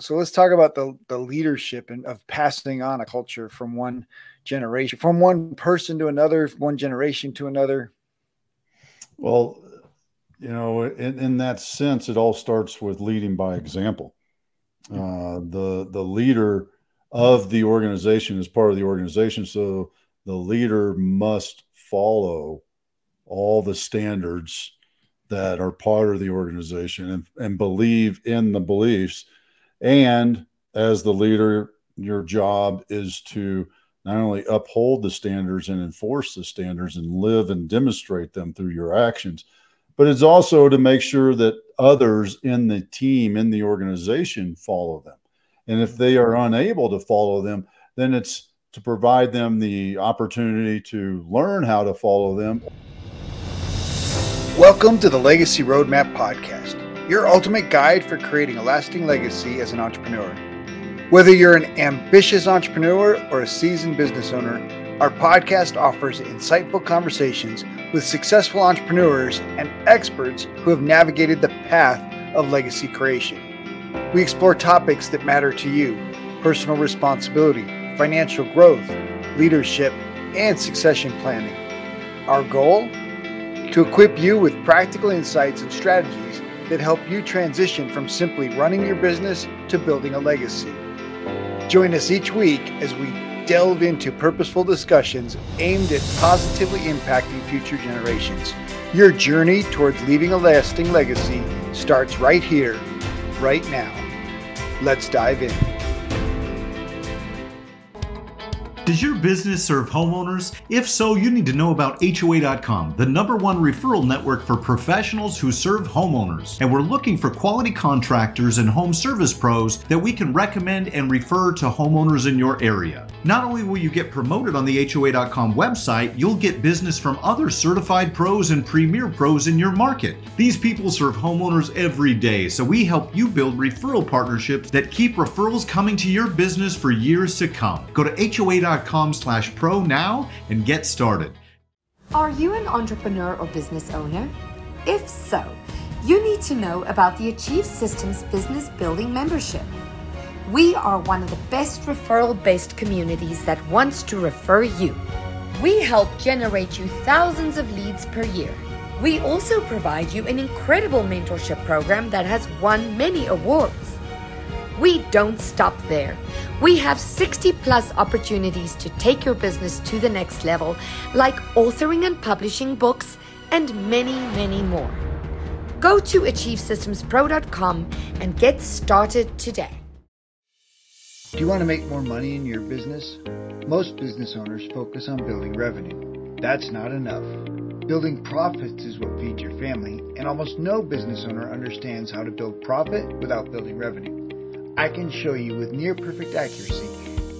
So let's talk about the the leadership and of passing on a culture from one generation, from one person to another, one generation to another. Well, you know, in, in that sense, it all starts with leading by example. Uh, the the leader of the organization is part of the organization, so the leader must follow all the standards that are part of the organization and, and believe in the beliefs. And as the leader, your job is to not only uphold the standards and enforce the standards and live and demonstrate them through your actions, but it's also to make sure that others in the team, in the organization, follow them. And if they are unable to follow them, then it's to provide them the opportunity to learn how to follow them. Welcome to the Legacy Roadmap Podcast, your ultimate guide for creating a lasting legacy as an entrepreneur. Whether you're an ambitious entrepreneur or a seasoned business owner, our podcast offers insightful conversations with successful entrepreneurs and experts who have navigated the path of legacy creation. We explore topics that matter to you personal responsibility, financial growth, leadership, and succession planning. Our goal? To equip you with practical insights and strategies that help you transition from simply running your business to building a legacy. Join us each week as we delve into purposeful discussions aimed at positively impacting future generations. Your journey towards leaving a lasting legacy starts right here, right now. Let's dive in. Does your business serve homeowners? If so, you need to know about HOA.com, the number one referral network for professionals who serve homeowners. And we're looking for quality contractors and home service pros that we can recommend and refer to homeowners in your area. Not only will you get promoted on the HOA.com website, you'll get business from other certified pros and premier pros in your market. These people serve homeowners every day, so we help you build referral partnerships that keep referrals coming to your business for years to come. Go to HOA.com slash pro now and get started. Are you an entrepreneur or business owner? If so, you need to know about the Achieve Systems Business Building Membership. We are one of the best referral based communities that wants to refer you. We help generate you thousands of leads per year. We also provide you an incredible mentorship program that has won many awards. We don't stop there. We have 60 plus opportunities to take your business to the next level, like authoring and publishing books, and many, many more. Go to achievesystemspro.com and get started today. Do you want to make more money in your business? Most business owners focus on building revenue. That's not enough. Building profits is what feeds your family, and almost no business owner understands how to build profit without building revenue. I can show you with near perfect accuracy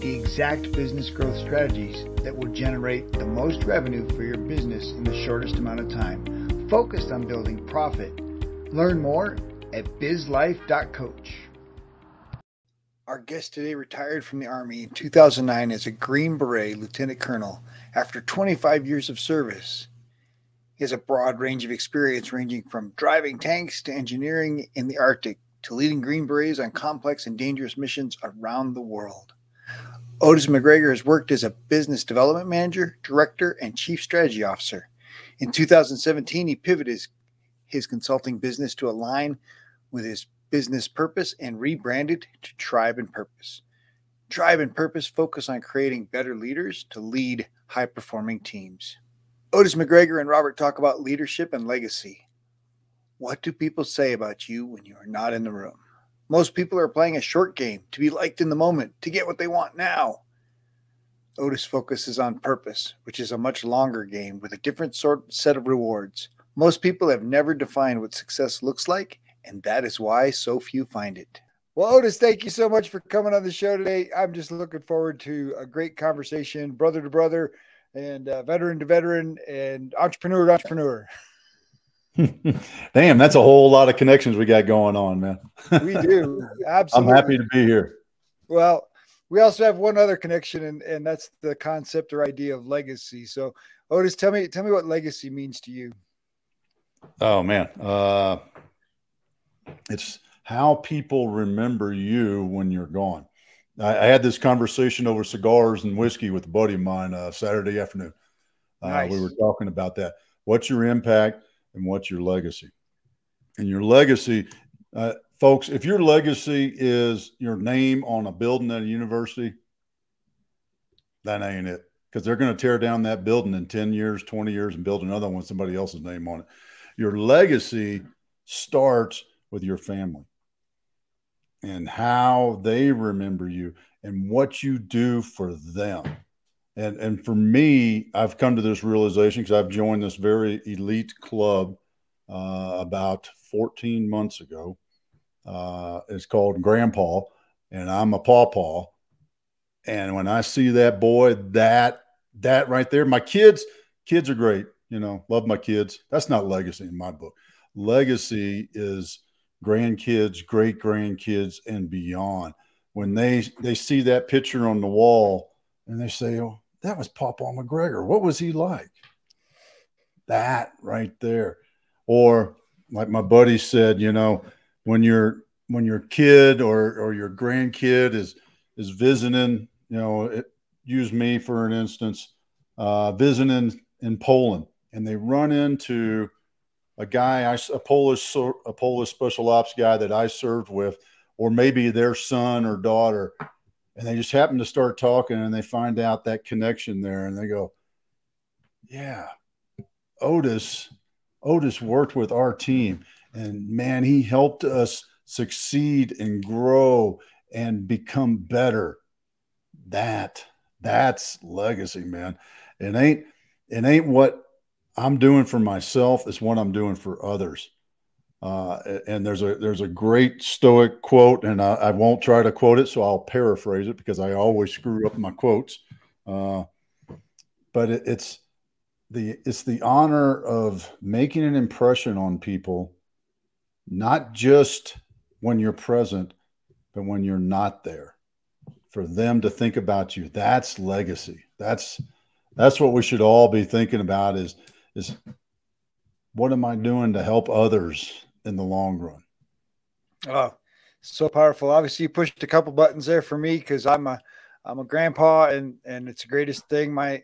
the exact business growth strategies that will generate the most revenue for your business in the shortest amount of time, focused on building profit. Learn more at bizlife.coach. Our guest today retired from the Army in 2009 as a Green Beret Lieutenant Colonel after 25 years of service. He has a broad range of experience ranging from driving tanks to engineering in the Arctic to leading Green Berets on complex and dangerous missions around the world. Otis McGregor has worked as a business development manager, director, and chief strategy officer. In 2017, he pivoted his, his consulting business to align with his business purpose and rebranded to Tribe and Purpose. Tribe and Purpose focus on creating better leaders to lead high performing teams. Otis McGregor and Robert talk about leadership and legacy. What do people say about you when you are not in the room? Most people are playing a short game to be liked in the moment, to get what they want now. Otis focuses on purpose, which is a much longer game with a different sort set of rewards. Most people have never defined what success looks like, and that is why so few find it. Well, Otis, thank you so much for coming on the show today. I'm just looking forward to a great conversation, brother to brother, and uh, veteran to veteran, and entrepreneur to entrepreneur. Damn, that's a whole lot of connections we got going on, man. we do. Absolutely. I'm happy to be here. Well, we also have one other connection, and, and that's the concept or idea of legacy. So, Otis, tell me, tell me what legacy means to you. Oh man, uh, it's how people remember you when you're gone. I, I had this conversation over cigars and whiskey with a buddy of mine uh, Saturday afternoon. Uh, nice. We were talking about that. What's your impact and what's your legacy? And your legacy, uh, folks, if your legacy is your name on a building at a university, that ain't it. Because they're going to tear down that building in 10 years, 20 years, and build another one with somebody else's name on it. Your legacy starts with your family and how they remember you and what you do for them. And, and for me, I've come to this realization because I've joined this very elite club uh, about 14 months ago. Uh, it's called Grandpa, and I'm a pawpaw. And when I see that boy, that that right there, my kids, kids are great. You know, love my kids. That's not legacy in my book. Legacy is grandkids, great grandkids, and beyond. When they they see that picture on the wall and they say, "Oh, that was Papa McGregor. What was he like?" That right there, or like my buddy said, you know, when your when your kid or or your grandkid is is visiting, you know, it, use me for an instance, uh, visiting in Poland, and they run into a guy, a Polish, a Polish special ops guy that I served with, or maybe their son or daughter, and they just happen to start talking, and they find out that connection there, and they go, "Yeah, Otis, Otis worked with our team, and man, he helped us succeed and grow and become better." That that's legacy, man. It ain't it ain't what I'm doing for myself is what I'm doing for others. Uh, and there's a there's a great Stoic quote, and I, I, won't try to quote it, so I'll paraphrase it because I always screw up my quotes. Uh, but it, it's the it's the honor of making an impression on people, not just when you're present, but when you're not there, for them to think about you. That's legacy. That's that's what we should all be thinking about. Is is what am I doing to help others in the long run? Oh, so powerful. Obviously, you pushed a couple buttons there for me because I'm a I'm a grandpa and and it's the greatest thing. My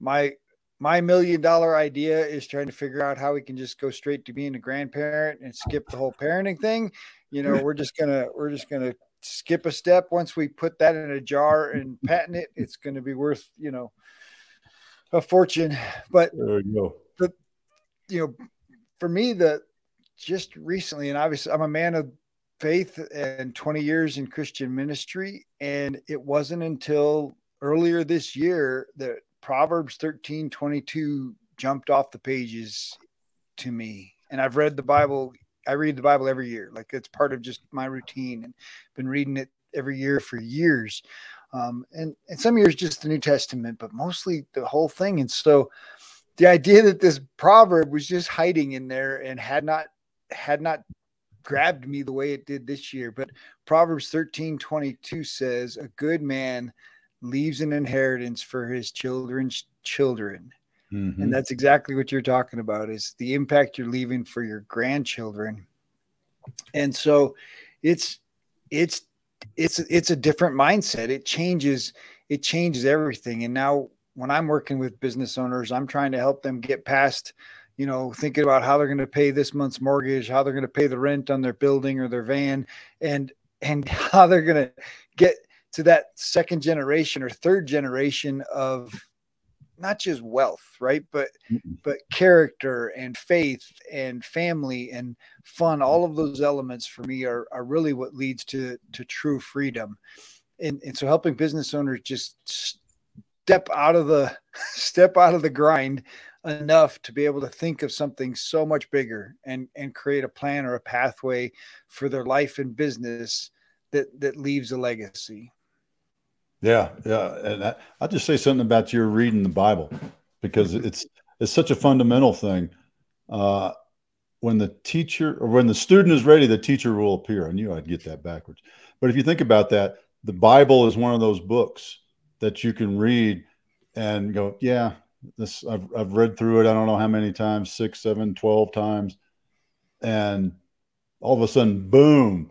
my my million dollar idea is trying to figure out how we can just go straight to being a grandparent and skip the whole parenting thing. You know, we're just gonna we're just gonna skip a step once we put that in a jar and patent it. It's gonna be worth you know a fortune. But there you go you know, for me, the just recently, and obviously, I'm a man of faith and 20 years in Christian ministry. And it wasn't until earlier this year that Proverbs 13 22 jumped off the pages to me. And I've read the Bible, I read the Bible every year. Like it's part of just my routine and been reading it every year for years. Um, and, and some years just the New Testament, but mostly the whole thing. And so the idea that this proverb was just hiding in there and had not had not grabbed me the way it did this year. But Proverbs 13 22 says, A good man leaves an inheritance for his children's children. Mm-hmm. And that's exactly what you're talking about is the impact you're leaving for your grandchildren. And so it's it's it's it's a different mindset. It changes it changes everything. And now when I'm working with business owners, I'm trying to help them get past, you know, thinking about how they're going to pay this month's mortgage, how they're going to pay the rent on their building or their van, and and how they're going to get to that second generation or third generation of not just wealth, right? But but character and faith and family and fun. All of those elements for me are are really what leads to to true freedom. And, and so helping business owners just step out of the step out of the grind enough to be able to think of something so much bigger and and create a plan or a pathway for their life and business that that leaves a legacy. Yeah yeah and I, i'll just say something about your reading the bible because it's it's such a fundamental thing. Uh when the teacher or when the student is ready the teacher will appear. I knew i'd get that backwards. But if you think about that the bible is one of those books that you can read and go, yeah, this I've I've read through it. I don't know how many times, six, seven, twelve times, and all of a sudden, boom,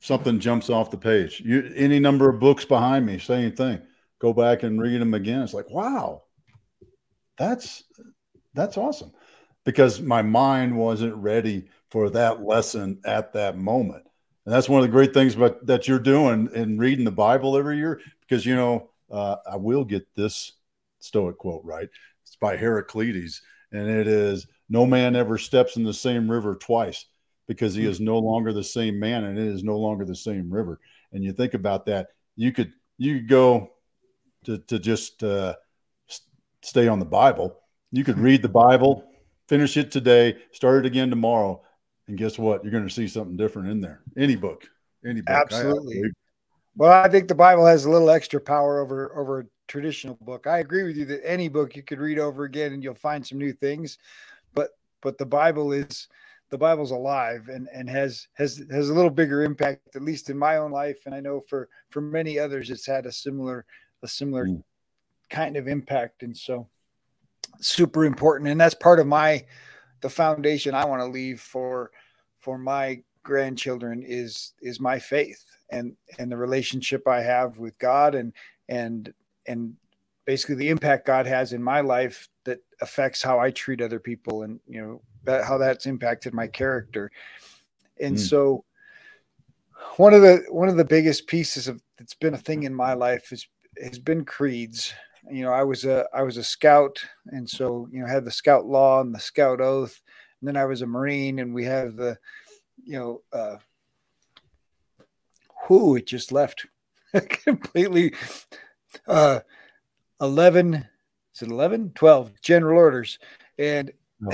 something jumps off the page. You any number of books behind me, same thing. Go back and read them again. It's like, wow, that's that's awesome. Because my mind wasn't ready for that lesson at that moment. And that's one of the great things about that you're doing in reading the Bible every year. Because you know, uh, I will get this Stoic quote right. It's by Heraclitus, and it is, "No man ever steps in the same river twice." because he is no longer the same man and it is no longer the same river. And you think about that, you could you could go to to just uh, stay on the Bible. You could read the Bible, finish it today, start it again tomorrow, and guess what? You're going to see something different in there. Any book, any book. Absolutely. I, I well, I think the Bible has a little extra power over over traditional book. I agree with you that any book you could read over again and you'll find some new things, but but the Bible is the Bible's alive and and has has has a little bigger impact, at least in my own life, and I know for for many others, it's had a similar a similar mm. kind of impact, and so super important, and that's part of my the foundation I want to leave for for my grandchildren is is my faith and and the relationship I have with God and and and basically the impact God has in my life that affects how I treat other people and you know that how that's impacted my character. And mm. so one of the one of the biggest pieces of that's been a thing in my life is has been creeds. You know, I was a I was a scout and so you know had the scout law and the scout oath. And then I was a marine and we have the you know uh who it just left completely uh 11 is it 11 12 general orders. And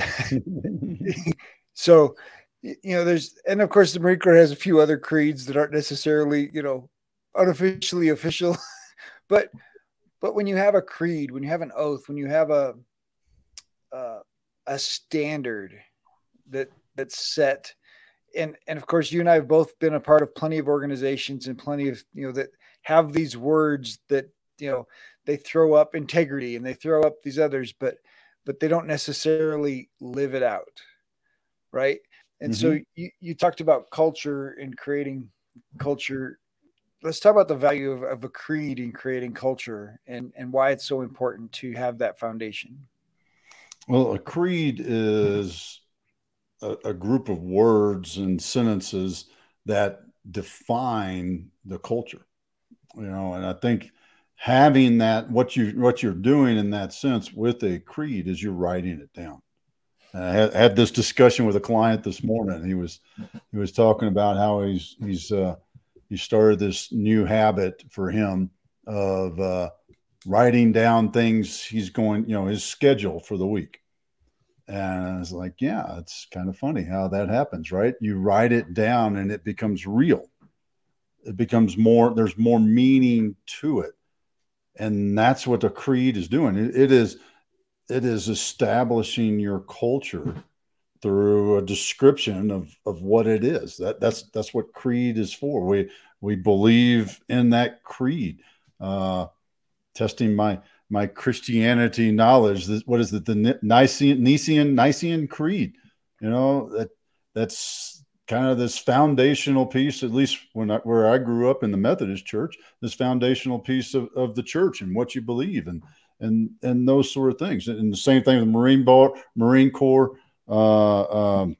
so you know there's and of course the marine corps has a few other creeds that aren't necessarily you know unofficially official. But but when you have a creed when you have an oath when you have a uh, a standard that that's set and and of course you and I have both been a part of plenty of organizations and plenty of you know that have these words that you know they throw up integrity and they throw up these others but but they don't necessarily live it out right? And mm-hmm. so you, you talked about culture and creating culture. Let's talk about the value of, of a creed in creating culture and and why it's so important to have that foundation. Well a creed is a, a group of words and sentences that define the culture you know and i think having that what you what you're doing in that sense with a creed is you're writing it down. I had, had, this discussion with a client this morning. He was he was talking about how he's he's uh, he started this new habit for him of uh, writing down things he's going you know his schedule for the week. And I was like, yeah, it's kind of funny how that happens, right? You write it down and it becomes real. It becomes more, there's more meaning to it and that's what the creed is doing. It, it is it is establishing your culture through a description of of what it is. That that's that's what creed is for. We we believe in that creed uh testing my my christianity knowledge. What is it? The nicene nicene nicene creed. You know that that's kind of this foundational piece, at least when I, where I grew up in the Methodist Church, this foundational piece of, of the church and what you believe and and and those sort of things. And the same thing with the Marine Bar, Marine Corps, uh, um,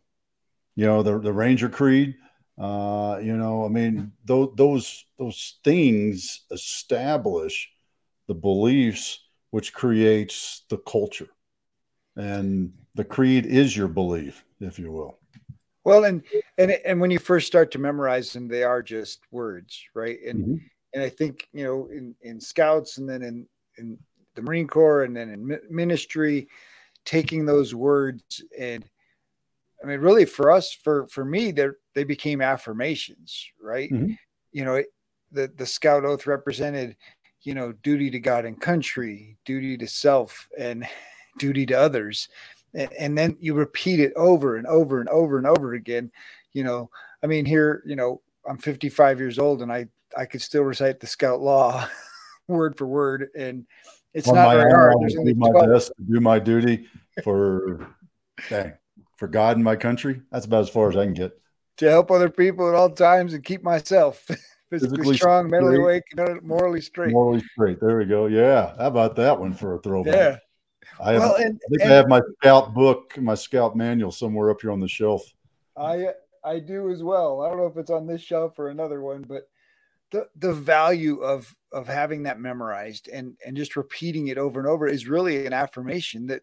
you know, the the Ranger Creed. Uh, you know, I mean, those those those things establish the beliefs which creates the culture, and the creed is your belief, if you will. Well, and and and when you first start to memorize them, they are just words, right? And mm-hmm. and I think you know in in scouts and then in in the Marine Corps and then in ministry, taking those words and I mean, really for us, for for me, they they became affirmations, right? Mm-hmm. You know, it, the the scout oath represented, you know, duty to God and country, duty to self, and duty to others and then you repeat it over and over and over and over again you know i mean here you know i'm 55 years old and i i could still recite the scout law word for word and it's On not very hard There's do my 12. best to do my duty for dang, for god and my country that's about as far as i can get to help other people at all times and keep myself physically, physically strong, mentally awake, morally straight. Morally straight. There we go. Yeah. How about that one for a throwback? Yeah. I, have, and, I think and, I have my scout book, my scout manual somewhere up here on the shelf. I I do as well. I don't know if it's on this shelf or another one, but the the value of of having that memorized and and just repeating it over and over is really an affirmation that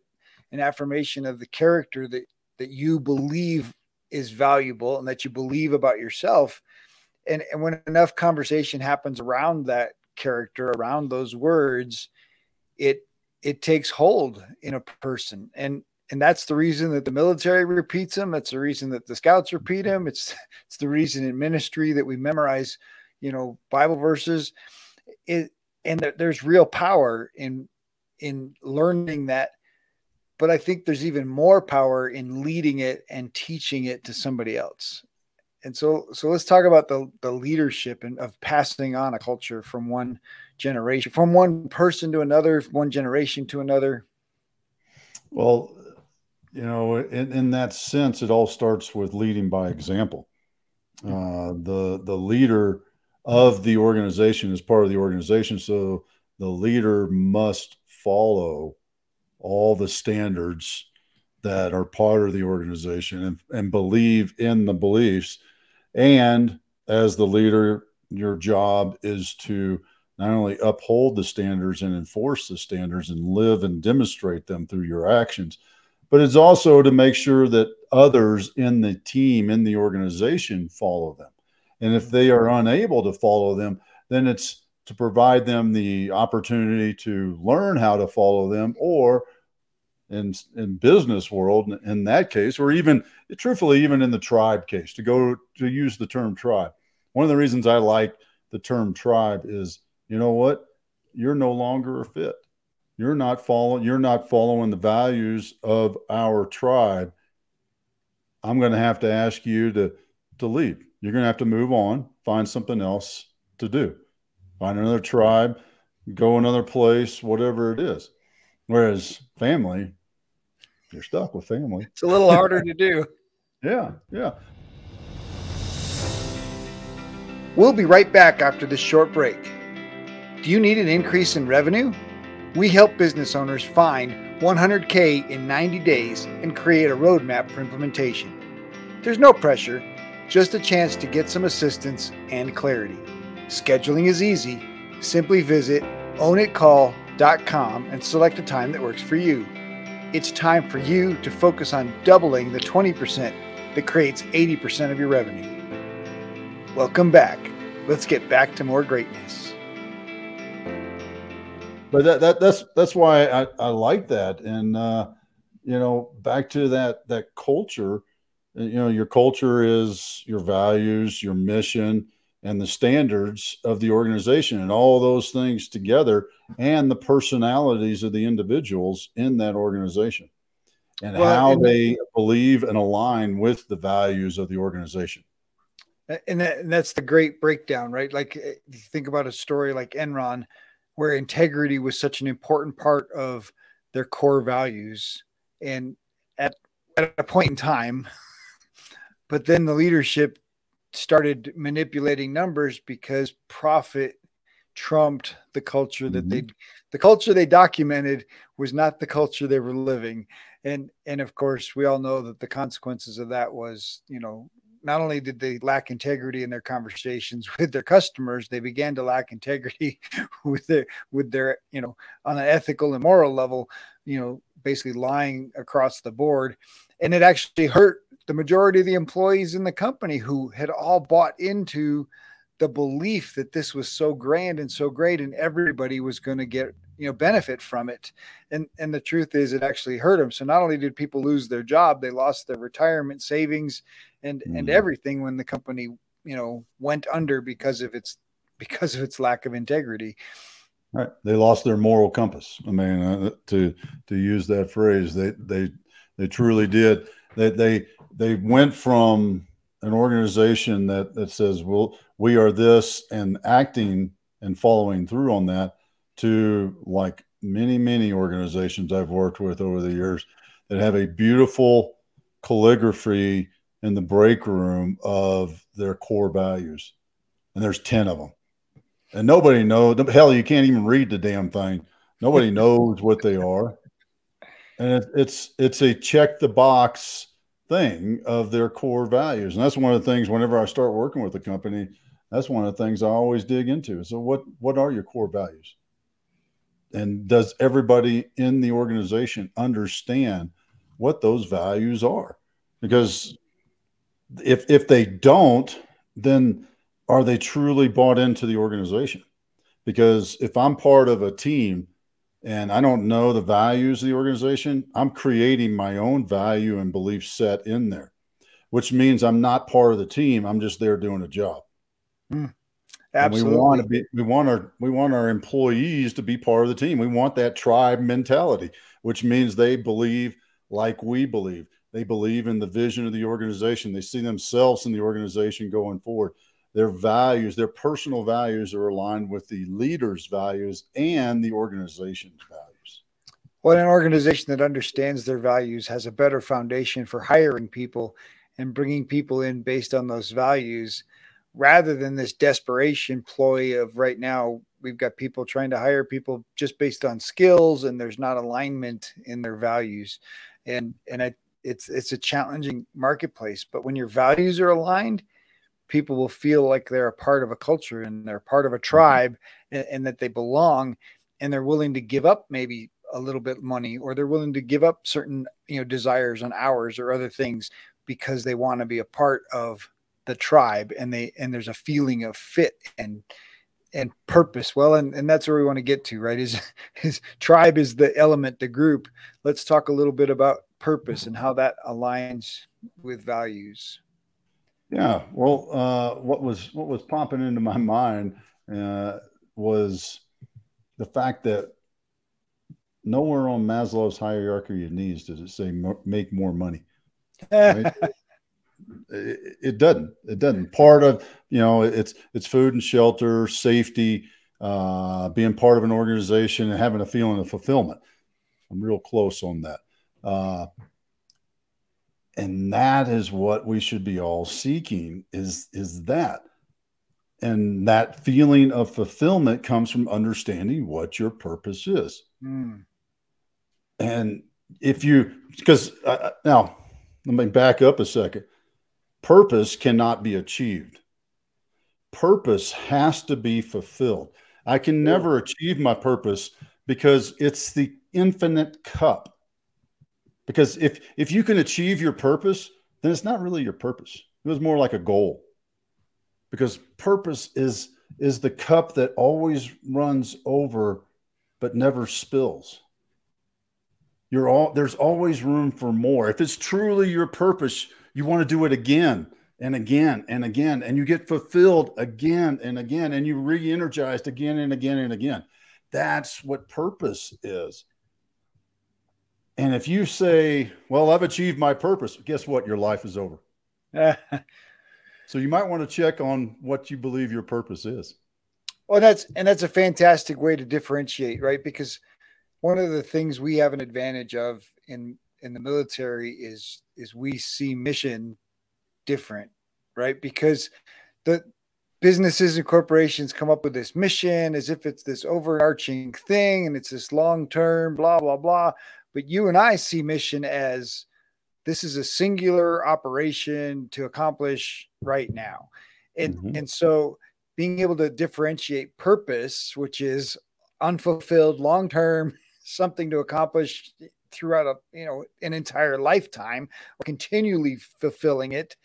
an affirmation of the character that that you believe is valuable and that you believe about yourself and, and when enough conversation happens around that character around those words it it takes hold in a person. And and that's the reason that the military repeats them. That's the reason that the scouts repeat mm-hmm. them. It's it's the reason in ministry that we memorize you know bible verses. It and there's real power in in learning that. But i think there's even more power in leading it and teaching it to somebody else. And so so let's talk about the the leadership and of passing on a culture from one generation from one person to another one generation to another? Well you know in, in that sense it all starts with leading by example. Uh, the the leader of the organization is part of the organization so the leader must follow all the standards that are part of the organization and, and believe in the beliefs. And as the leader, your job is to not only uphold the standards and enforce the standards and live and demonstrate them through your actions, but it's also to make sure that others in the team, in the organization, follow them. And if they are unable to follow them, then it's to provide them the opportunity to learn how to follow them or in in business world in that case or even truthfully even in the tribe case to go to use the term tribe one of the reasons i like the term tribe is you know what you're no longer a fit you're not following you're not following the values of our tribe i'm going to have to ask you to to leave you're going to have to move on find something else to do find another tribe go another place whatever it is whereas family you're stuck with family. It's a little harder to do. Yeah, yeah. We'll be right back after this short break. Do you need an increase in revenue? We help business owners find 100K in 90 days and create a roadmap for implementation. There's no pressure, just a chance to get some assistance and clarity. Scheduling is easy. Simply visit ownitcall.com and select a time that works for you. It's time for you to focus on doubling the 20% that creates 80% of your revenue. Welcome back. Let's get back to more greatness. But that, that that's that's why I, I like that. And uh, you know, back to that that culture, you know, your culture is your values, your mission, and the standards of the organization and all those things together and the personalities of the individuals in that organization and well, how and they believe and align with the values of the organization and, that, and that's the great breakdown right like eh, think about a story like enron where integrity was such an important part of their core values and at, at a point in time but then the leadership started manipulating numbers because profit trumped the culture that mm-hmm. they the culture they documented was not the culture they were living and and of course we all know that the consequences of that was you know not only did they lack integrity in their conversations with their customers they began to lack integrity with their with their you know on an ethical and moral level you know basically lying across the board. And it actually hurt the majority of the employees in the company who had all bought into the belief that this was so grand and so great and everybody was going to get you know benefit from it. And and the truth is it actually hurt them so not only did people lose their job they lost their retirement savings and mm. and everything when the company you know went under because of its because of its lack of integrity. Right. They lost their moral compass. I mean uh, to to use that phrase they they they truly did. They they they went from an organization that that says well we are this and acting and following through on that to like many many organizations I've worked with over the years that have a beautiful calligraphy in the break room of their core values, and there's ten of them, and nobody knows. Hell, you can't even read the damn thing. Nobody knows what they are, and it, it's it's a check the box thing of their core values, and that's one of the things. Whenever I start working with a company, that's one of the things I always dig into. So, what what are your core values? And does everybody in the organization understand what those values are? Because if if they don't, then are they truly bought into the organization? Because if I'm part of a team and I don't know the values of the organization, I'm creating my own value and belief set in there, which means I'm not part of the team. I'm just there doing a job. Mm, absolutely. we want to be we want our we want our employees to be part of the team. We want that tribe mentality, which means they believe like we believe. They believe in the vision of the organization. They see themselves in the organization going forward. Their values, their personal values are aligned with the leader's values and the organization's values. Well, an organization that understands their values has a better foundation for hiring people and bringing people in based on those values rather than this desperation ploy of right now we've got people trying to hire people just based on skills and there's not alignment in their values. And and I, it's it's a challenging marketplace but when your values are aligned people will feel like they're a part of a culture and they're part of a mm-hmm. tribe and, and that they belong and they're willing to give up maybe a little bit of money or they're willing to give up certain you know desires on hours or other things because they want to be a part of the tribe and they and there's a feeling of fit and and purpose. Well and, and that's where we want to get to right is his tribe is the element the group. Let's talk a little bit about purpose and how that aligns with values. Yeah well uh, what was what was popping into my mind uh, was the fact that nowhere on maslow's hierarchy of needs does it say make more money right? it, it doesn't. It doesn't. Part of you know it's it's food and shelter, safety, uh, being part of an organization, and having a feeling of fulfillment. I'm real close on that. Uh, and that is what we should be all seeking is is that and that feeling of fulfillment comes from understanding what your purpose is mm. and if you because uh, now let me back up a second Purpose cannot be achieved. Purpose has to be fulfilled. I can never achieve my purpose because it's the infinite cup. Because if if you can achieve your purpose, then it's not really your purpose. It was more like a goal. Because purpose is is the cup that always runs over but never spills. You're all there's always room for more. If it's truly your purpose, you want to do it again and again and again, and you get fulfilled again and again, and you re energized again and again and again. That's what purpose is. And if you say, Well, I've achieved my purpose, guess what? Your life is over. so you might want to check on what you believe your purpose is. Well, that's and that's a fantastic way to differentiate, right? Because one of the things we have an advantage of in in the military is is we see mission different, right? Because the businesses and corporations come up with this mission as if it's this overarching thing and it's this long term, blah, blah, blah. But you and I see mission as this is a singular operation to accomplish right now. And, mm-hmm. and so being able to differentiate purpose, which is unfulfilled long term, something to accomplish throughout a you know an entire lifetime or continually fulfilling it.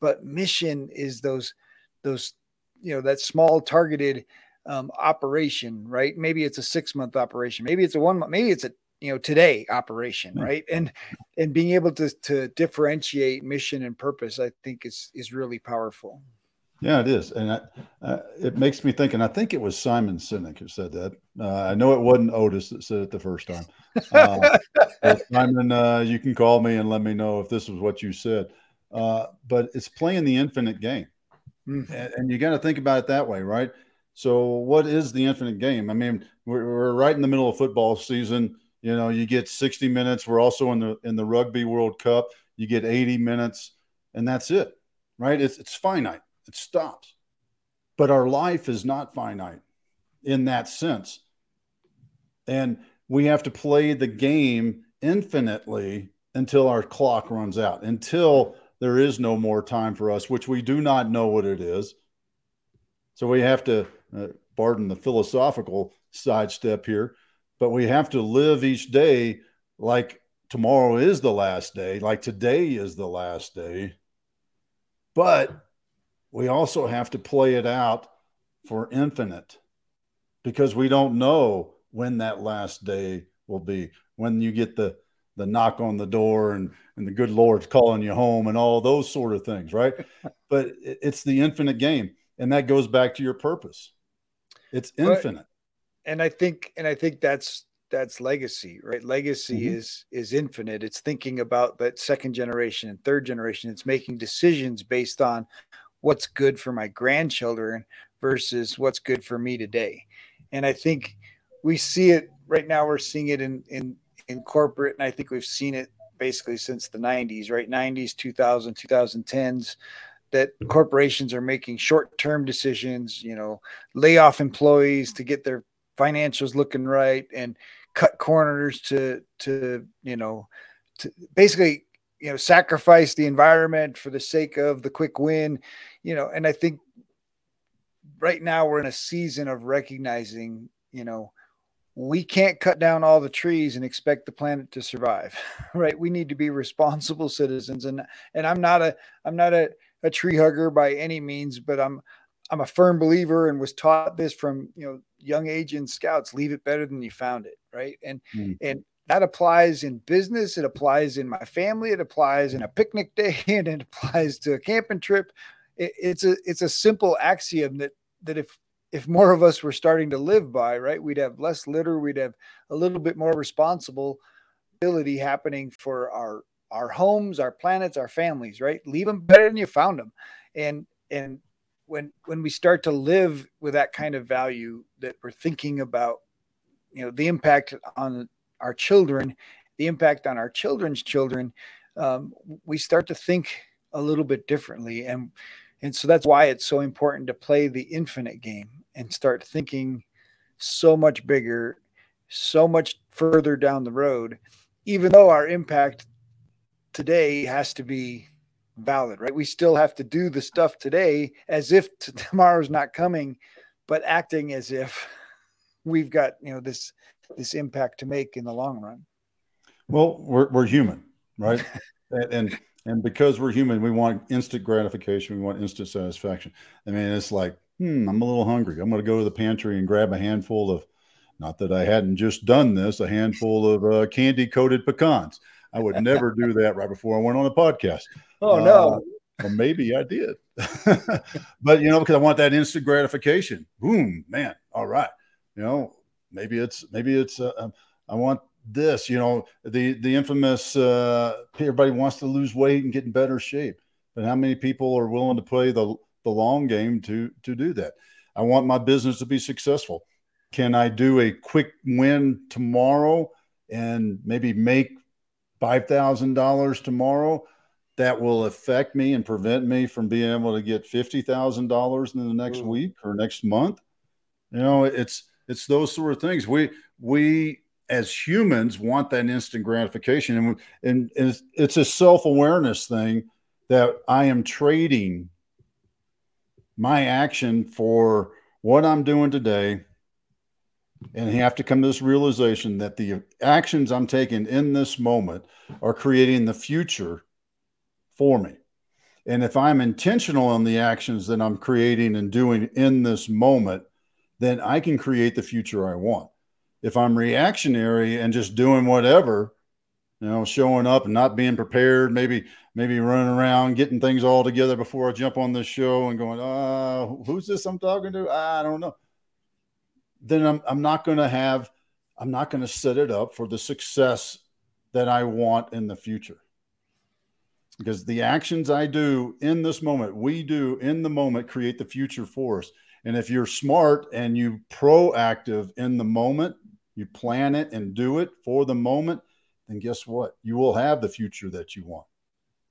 But mission is those those you know that small targeted um, operation right? Maybe it's a six month operation. Maybe it's a one month maybe it's a you know today operation hmm. right? And and being able to to differentiate mission and purpose i think is is really powerful yeah, it is, and I, uh, it makes me think. And I think it was Simon Sinek who said that. Uh, I know it wasn't Otis that said it the first time. Uh, Simon, uh, you can call me and let me know if this was what you said. Uh, but it's playing the infinite game, mm. and, and, you got to think about it that way, right? So, what is the infinite game? I mean, we're, we're right in the middle of football season. You know, you get 60 minutes. We're also in the in the Rugby World Cup. You get 80 minutes and that's it, right? It's, it's finite, it stops. But our life is not finite in that sense. And we have to play the game infinitely until our clock runs out, until there is no more time for us, which we do not know what it is. So we have to, uh, pardon the philosophical sidestep here, but we have to live each day like tomorrow is the last day, like today is the last day. But we also have to play it out for infinite because we don't know when that last day will be. When you get the the knock on the door and and the good lord's calling you home and all those sort of things right? But it's the infinite game and that goes back to your purpose. It's infinite. but, and i think and i think that's that's legacy right? Legacy mm-hmm. is is infinite. It's thinking about that second generation and third generation. It's making decisions based on what's good for my grandchildren versus what's good for me today. And i think we see it right now we're seeing it in in in corporate and i think we've seen it basically since the 90s right? 90s 2000 2010s that corporations are making short-term decisions you know lay off employees to get their financials looking right and cut corners to to you know to basically you know sacrifice the environment for the sake of the quick win you know and i think right now we're in a season of recognizing you know we can't cut down all the trees and expect the planet to survive right we need to be responsible citizens and and i'm not a i'm not a, a tree hugger by any means but i'm i'm a firm believer and was taught this from you know young age in scouts leave it better than you found it right and mm. and that applies in business it applies in my family it applies in a picnic day and it applies to a camping trip it, it's a it's a simple axiom that that if if more of us were starting to live by, right, we'd have less litter, we'd have a little bit more responsibility happening for our our homes, our planets, our families, right? Leave them better than you found them. And and when when we start to live with that kind of value that we're thinking about, you know, the impact on our children, the impact on our children's children, um, we start to think a little bit differently. And and so that's why it's so important to play the infinite game and start thinking so much bigger, so much further down the road, even though our impact today has to be valid, right? We still have to do the stuff today as if tomorrow's not coming, but acting as if we've got, you know, this this impact to make in the long run. Well, we're we're human, right? and, and because we're human, we want instant gratification, we want instant satisfaction. I mean, it's like hmm, I'm a little hungry. I'm going to go to the pantry and grab a handful of, not that I hadn't just done this, a handful of uh, candy coated pecans. I would never do that right before I went on a podcast. Oh, uh, no. Well, maybe I did. but, you know, because I want that instant gratification. Boom, man. All right. You know, maybe it's, maybe it's, uh, um, I want this, you know, the, the infamous, uh, everybody wants to lose weight and get in better shape. But how many people are willing to play the, the long game to to do that. I want my business to be successful. Can I do a quick win tomorrow and maybe make five thousand dollars tomorrow? That will affect me and prevent me from being able to get fifty thousand dollars in the next mm. week or next month. You know, it's it's those sort of things. We we as humans want that instant gratification, and and, and it's, it's a self awareness thing that I am trading my action for what I'm doing today and have to come to this realization that the actions I'm taking in this moment are creating the future for me. And if I'm intentional on the actions that I'm creating and doing in this moment, then I can create the future I want. If I'm reactionary and just doing whatever, you know, showing up and not being prepared, maybe maybe running around getting things all together before I jump on this show and going, uh, who's this I'm talking to? I don't know. Then I'm I'm not going to have I'm not going to set it up for the success that I want in the future. Because the actions I do in this moment, we do in the moment create the future for us. And if you're smart and you proactive in the moment, you plan it and do it for the moment, then guess what? You will have the future that you want.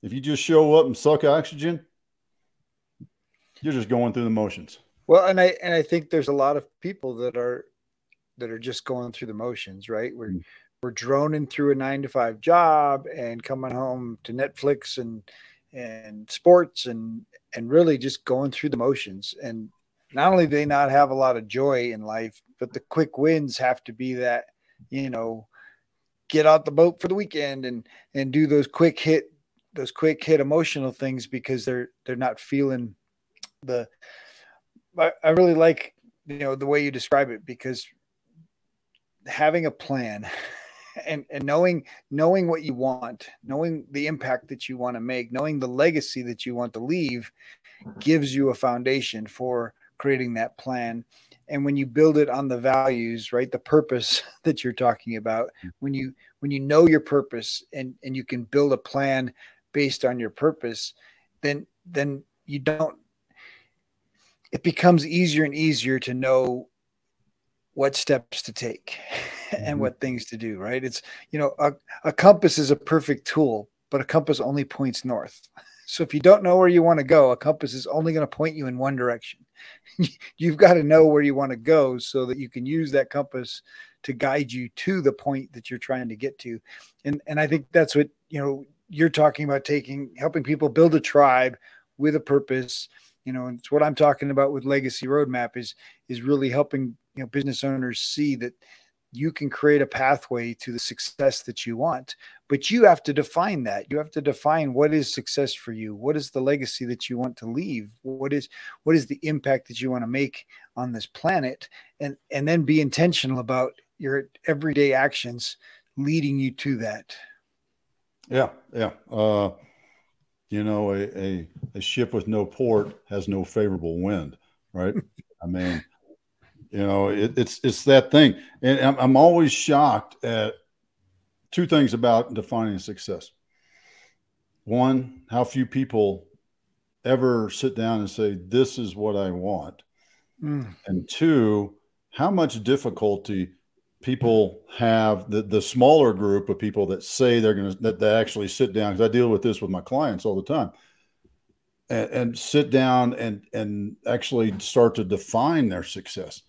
if you just show up and suck oxygen, you're just going through the motions. Well, and I and I think there's a lot of people that are that are just going through the motions, right? We're mm. we're droning through a nine to five job and coming home to Netflix and and sports and and really just going through the motions. And not only do they not have a lot of joy in life, but the quick wins have to be that, you know, get out the boat for the weekend and and do those quick hit those quick hit emotional things because they're they're not feeling the I, really like you know the way you describe it because having a plan and and knowing knowing what you want knowing the impact that you want to make knowing the legacy that you want to leave gives you a foundation for creating that plan. And when you build it on the values right the purpose that you're talking about when you when you know your purpose and and you can build a plan based on your purpose then then you don't it becomes easier and easier to know what steps to take and mm-hmm. what things to do right? It's you know a, a compass is a perfect tool but a compass only points north. So if you don't know where you want to go a compass is only going to point you in one direction you've got to know where you want to go so that you can use that compass to guide you to the point that you're trying to get to. And and i think that's what you know you're talking about taking helping people build a tribe with a purpose you know and it's what i'm talking about with legacy roadmap is is really helping you know business owners see that you can create a pathway to the success that you want but you have to define that. You have to define what is success for you? What is the legacy that you want to leave? What is what is the impact that you want to make on this planet? And and then be intentional about your everyday actions leading you to that. Yeah yeah. Uh you know a, a, a ship with no port has no favorable wind right? I mean you know, it, it's it's that thing, and I'm, I'm always shocked at two things about defining success. One, how few people ever sit down and say, "This is what I want," mm. and two, how much difficulty people have the, the smaller group of people that say they're going to that they actually sit down because i deal with this with my clients all the time and, and, sit down and and actually start to define their success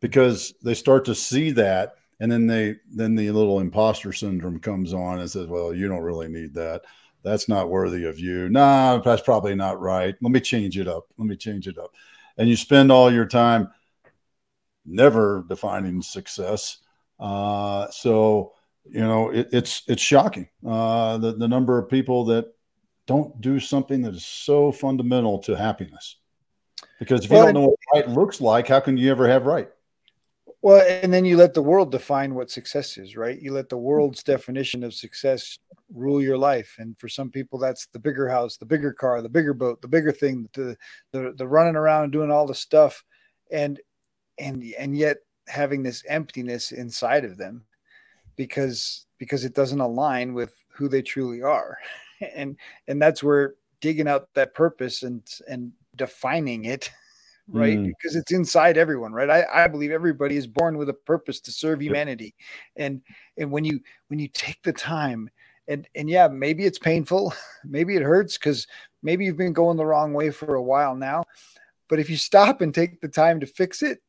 because they start to see that and then they then the little imposter syndrome comes on and says well you don't really need that. That's not worthy of you. Nah that's probably not right. Let me change it up. Let me change it up. And you spend all your time never defining success. Uh, so you know it, it's it's shocking. Uh, the, the number of people that don't do something that is so fundamental to happiness. Because if you well, don't know what right looks like how can you ever have right well, and then you let the world define what success is, right? You let the world's definition of success rule your life. And for some people, that's the bigger house, the bigger car, the bigger boat, the bigger thing, the the, the running around doing all the stuff, and and and yet having this emptiness inside of them because because it doesn't align with who they truly are, and and that's where digging out that purpose and and defining it right? Mm. Because it's inside everyone, right? I, I believe everybody is born with a purpose to serve humanity. And and when you when you take the time and and yeah, maybe it's painful, maybe it hurts because maybe you've been going the wrong way for a while now. But if you stop and take the time to fix it,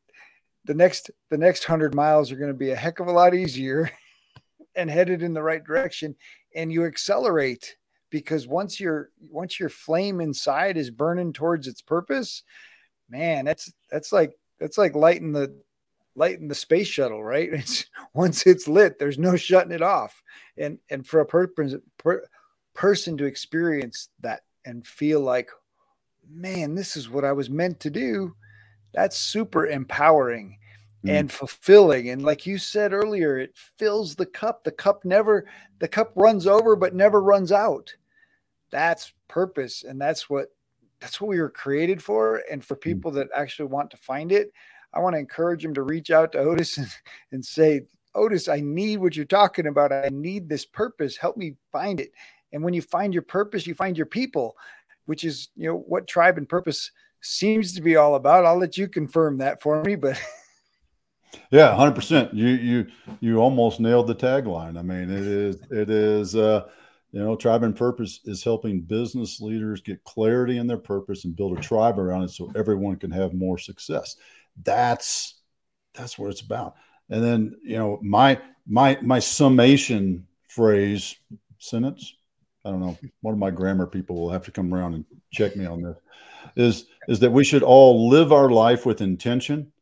the next the next hundred miles are going to be a heck of a lot easier and headed in the right direction. And you accelerate because once your once your flame inside is burning towards its purpose, man, that's that's like that's like lighting the lighting the space shuttle, right? It's once it's lit, there's no shutting it off. And and for a purpose per, person to experience that and feel like, man, this is what I was meant to do, that's super empowering mm. and fulfilling. And like you said earlier, it fills the cup. The cup never the cup runs over, but never runs out. That's purpose, and that's what that's what we were created for. And for mm. people that actually want to find it, I want to encourage them to reach out to Otis and, and say, Otis, I need what you're talking about. I need this purpose. Help me find it. And when you find your purpose, you find your people, which is, you know, what tribe and purpose seems to be all about. I'll let you confirm that for me, but yeah, hundred percent. You you you almost nailed the tagline. I mean, it is it is uh You know, tribe and purpose is helping business leaders get clarity in their purpose and build a tribe around it so everyone can have more success. That's that's what it's about. And then, you know, my my my summation phrase sentence, I don't know, one of my grammar people will have to come around and check me on this, is is that we should all live our life with intention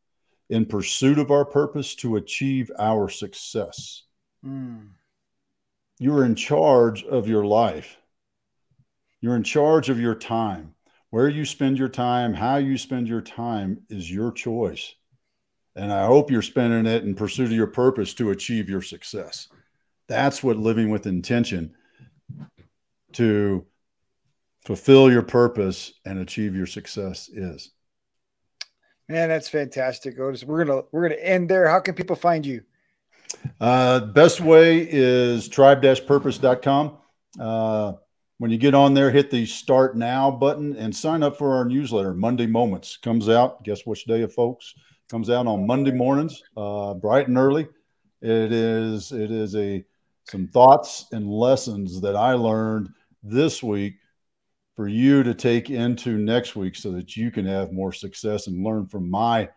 in pursuit of our purpose to achieve our success. Mm. You are in charge of your life. You're in charge of your time. Where you spend your time, how you spend your time is your choice. And I hope you're spending it in pursuit of your purpose to achieve your success. That's what living with intention to fulfill your purpose and achieve your success is. Man, that's fantastic, Otis. We're gonna we're gonna end there. How can people find you? Uh, best way is tribe-purpose.com. Uh, when you get on there, hit the start now button and sign up for our newsletter. Monday Moments comes out. Guess which day, of folks? Comes out on Monday mornings, uh, bright and early. It is it is a some thoughts and lessons that I learned this week for you to take into next week so that you can have more success and learn from my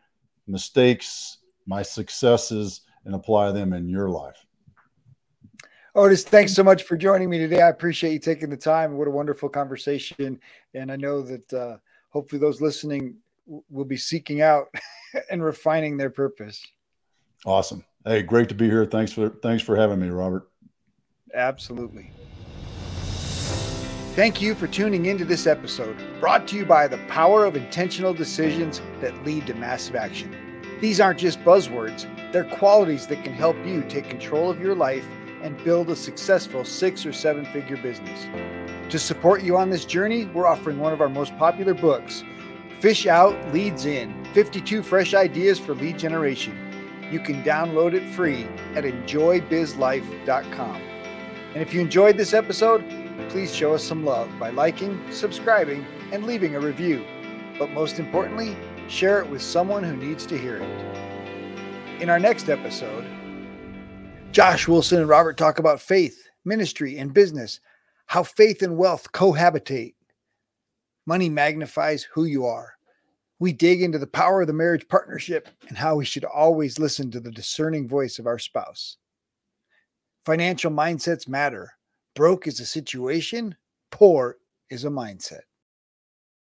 mistakes, my successes, and apply them in your life. Otis, thanks so much for joining me today. I appreciate you taking the time. What a wonderful conversation. And I know that uh, hopefully those listening will be seeking out and refining their purpose. Awesome. Hey, great to be here. Thanks for thanks for having me, Robert. Absolutely. Thank you for tuning into this episode, brought to you by the power of intentional decisions that lead to massive action. These aren't just buzzwords, they're qualities that can help you take control of your life and build a successful six or seven figure business. To support you on this journey, we're offering one of our most popular books, Fish Out Leads In 52 Fresh Ideas for Lead Generation. You can download it free at enjoybizlife.com. And if you enjoyed this episode, please show us some love by liking, subscribing, and leaving a review. But most importantly, share it with someone who needs to hear it. In our next episode, Josh Wilson and Robert talk about faith, ministry, and business, how faith and wealth cohabitate. Money magnifies who you are. We dig into the power of the marriage partnership and how we should always listen to the discerning voice of our spouse. Financial mindsets matter. Broke is a situation, poor is a mindset.